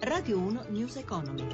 Radio 1 News Economy.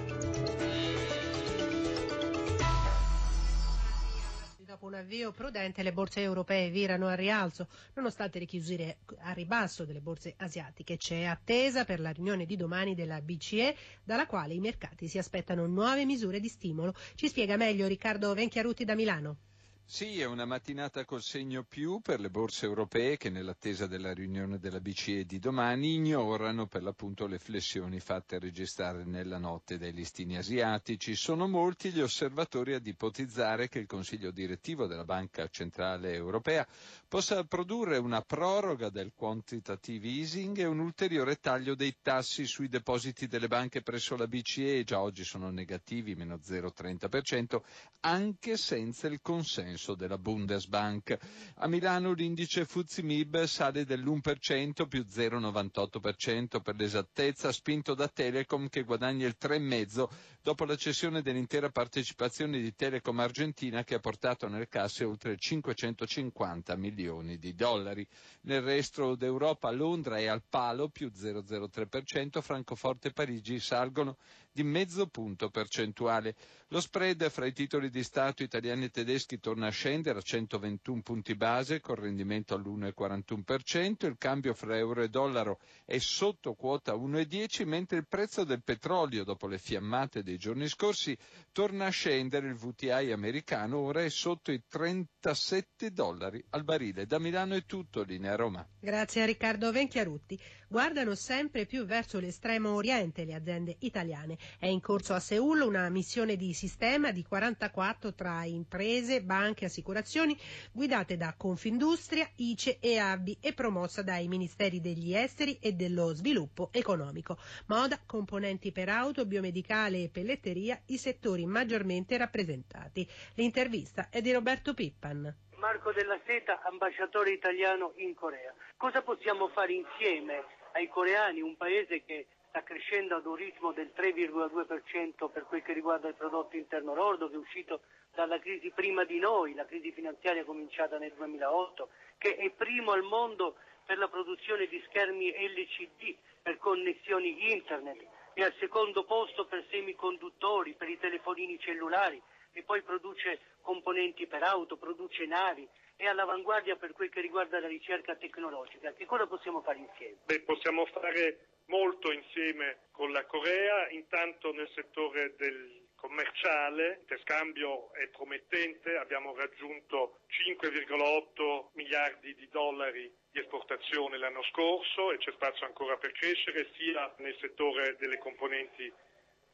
Dopo un avvio prudente le borse europee virano al rialzo, nonostante le chiusure a ribasso delle borse asiatiche. C'è attesa per la riunione di domani della BCE, dalla quale i mercati si aspettano nuove misure di stimolo. Ci spiega meglio Riccardo Venchiarutti da Milano. Sì, è una mattinata col segno più per le borse europee che nell'attesa della riunione della BCE di domani ignorano per l'appunto le flessioni fatte registrare nella notte dai listini asiatici. Sono molti gli osservatori ad ipotizzare che il Consiglio direttivo della Banca Centrale Europea possa produrre una proroga del quantitative easing e un ulteriore taglio dei tassi sui depositi delle banche presso la BCE, già oggi sono negativi, meno 0,30%, anche senza il consenso consenso della Bundesbank. A Milano l'indice Fuzimib sale dell'1% più 0,98% per l'esattezza, spinto da Telecom che guadagna il 3,5% dopo la cessione dell'intera partecipazione di Telecom Argentina che ha portato nel casse oltre 550 milioni di dollari. Nel resto d'Europa Londra è al palo più 0,03%, Francoforte e Parigi salgono di mezzo punto percentuale. Lo spread fra i titoli di Stato italiani e tedeschi torna a scendere a 121 punti base con rendimento all'1,41%, il cambio fra euro e dollaro è sotto quota 1,10 mentre il prezzo del petrolio dopo le fiammate dei giorni scorsi torna a scendere, il VTI americano ora è sotto i 37 dollari al barile. Da Milano è tutto, linea Roma. Grazie a Riccardo Venchiarutti. Guardano sempre più verso l'estremo oriente le aziende italiane. È in corso a Seul una missione di sistema di 44 tra imprese, banche e assicurazioni guidate da Confindustria, ICE e ABBI e promossa dai Ministeri degli Esteri e dello Sviluppo Economico. Moda, componenti per auto, biomedicale e pelletteria i settori maggiormente rappresentati. L'intervista è di Roberto Pippan. Marco della Seta, ambasciatore italiano in Corea. Cosa possiamo fare insieme ai coreani, un paese che sta crescendo ad un ritmo del 3,2% per quel che riguarda il prodotto interno lordo, che è uscito dalla crisi prima di noi, la crisi finanziaria cominciata nel 2008, che è primo al mondo per la produzione di schermi LCD per connessioni internet, è al secondo posto per semiconduttori, per i telefonini cellulari e poi produce componenti per auto, produce navi, è all'avanguardia per quel che riguarda la ricerca tecnologica. Che cosa possiamo fare insieme? Beh, possiamo fare molto insieme con la Corea, intanto nel settore del commerciale, il scambio è promettente, abbiamo raggiunto 5,8 miliardi di dollari di esportazione l'anno scorso e c'è spazio ancora per crescere sia nel settore delle componenti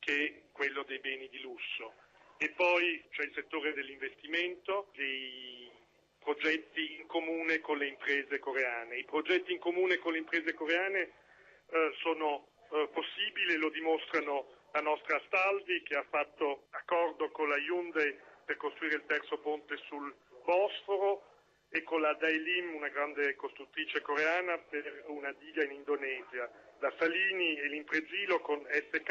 che quello dei beni di lusso. E poi c'è il settore dell'investimento, dei progetti in comune con le imprese coreane. I progetti in comune con le imprese coreane eh, sono eh, possibili, lo dimostrano la nostra Astaldi che ha fatto accordo con la Hyundai per costruire il terzo ponte sul Bosforo e con la Dailim, una grande costruttrice coreana, per una diga in Indonesia. La Salini e l'Imprezilo con SK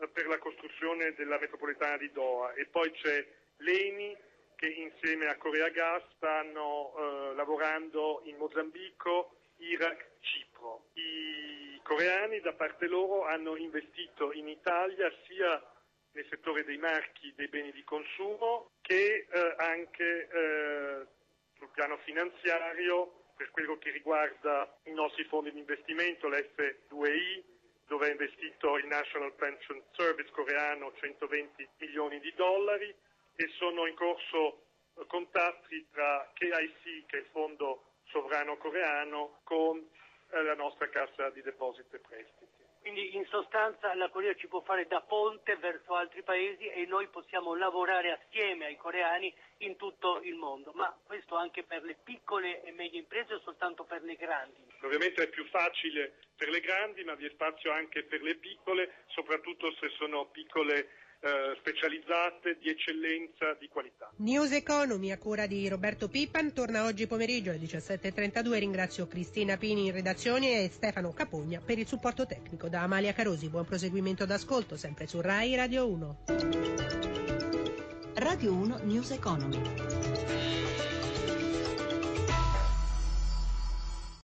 eh, per la costruzione della metropolitana di Doha e poi c'è l'ENI che insieme a Corea Gas stanno eh, lavorando in Mozambico, Iraq, Cipro. I coreani da parte loro hanno investito in Italia sia nel settore dei marchi dei beni di consumo che eh, anche eh, sul piano finanziario per quello che riguarda i nostri fondi di investimento, l'F2I, dove ha investito il National Pension Service coreano 120 milioni di dollari e sono in corso eh, contatti tra KIC, che è il fondo sovrano coreano, con la nostra cassa di deposito e prestiti. Quindi in sostanza la Corea ci può fare da ponte verso altri paesi e noi possiamo lavorare assieme ai coreani in tutto il mondo, ma questo anche per le piccole e medie imprese o soltanto per le grandi? Ovviamente è più facile per le grandi, ma vi è spazio anche per le piccole, soprattutto se sono piccole eh, specializzate, di eccellenza, di qualità. News Economy a cura di Roberto Pippan torna oggi pomeriggio alle 17.32. Ringrazio Cristina Pini in redazione e Stefano Capogna per il supporto tecnico. Da Amalia Carosi, buon proseguimento d'ascolto sempre su RAI Radio 1. Radio 1 News Economy.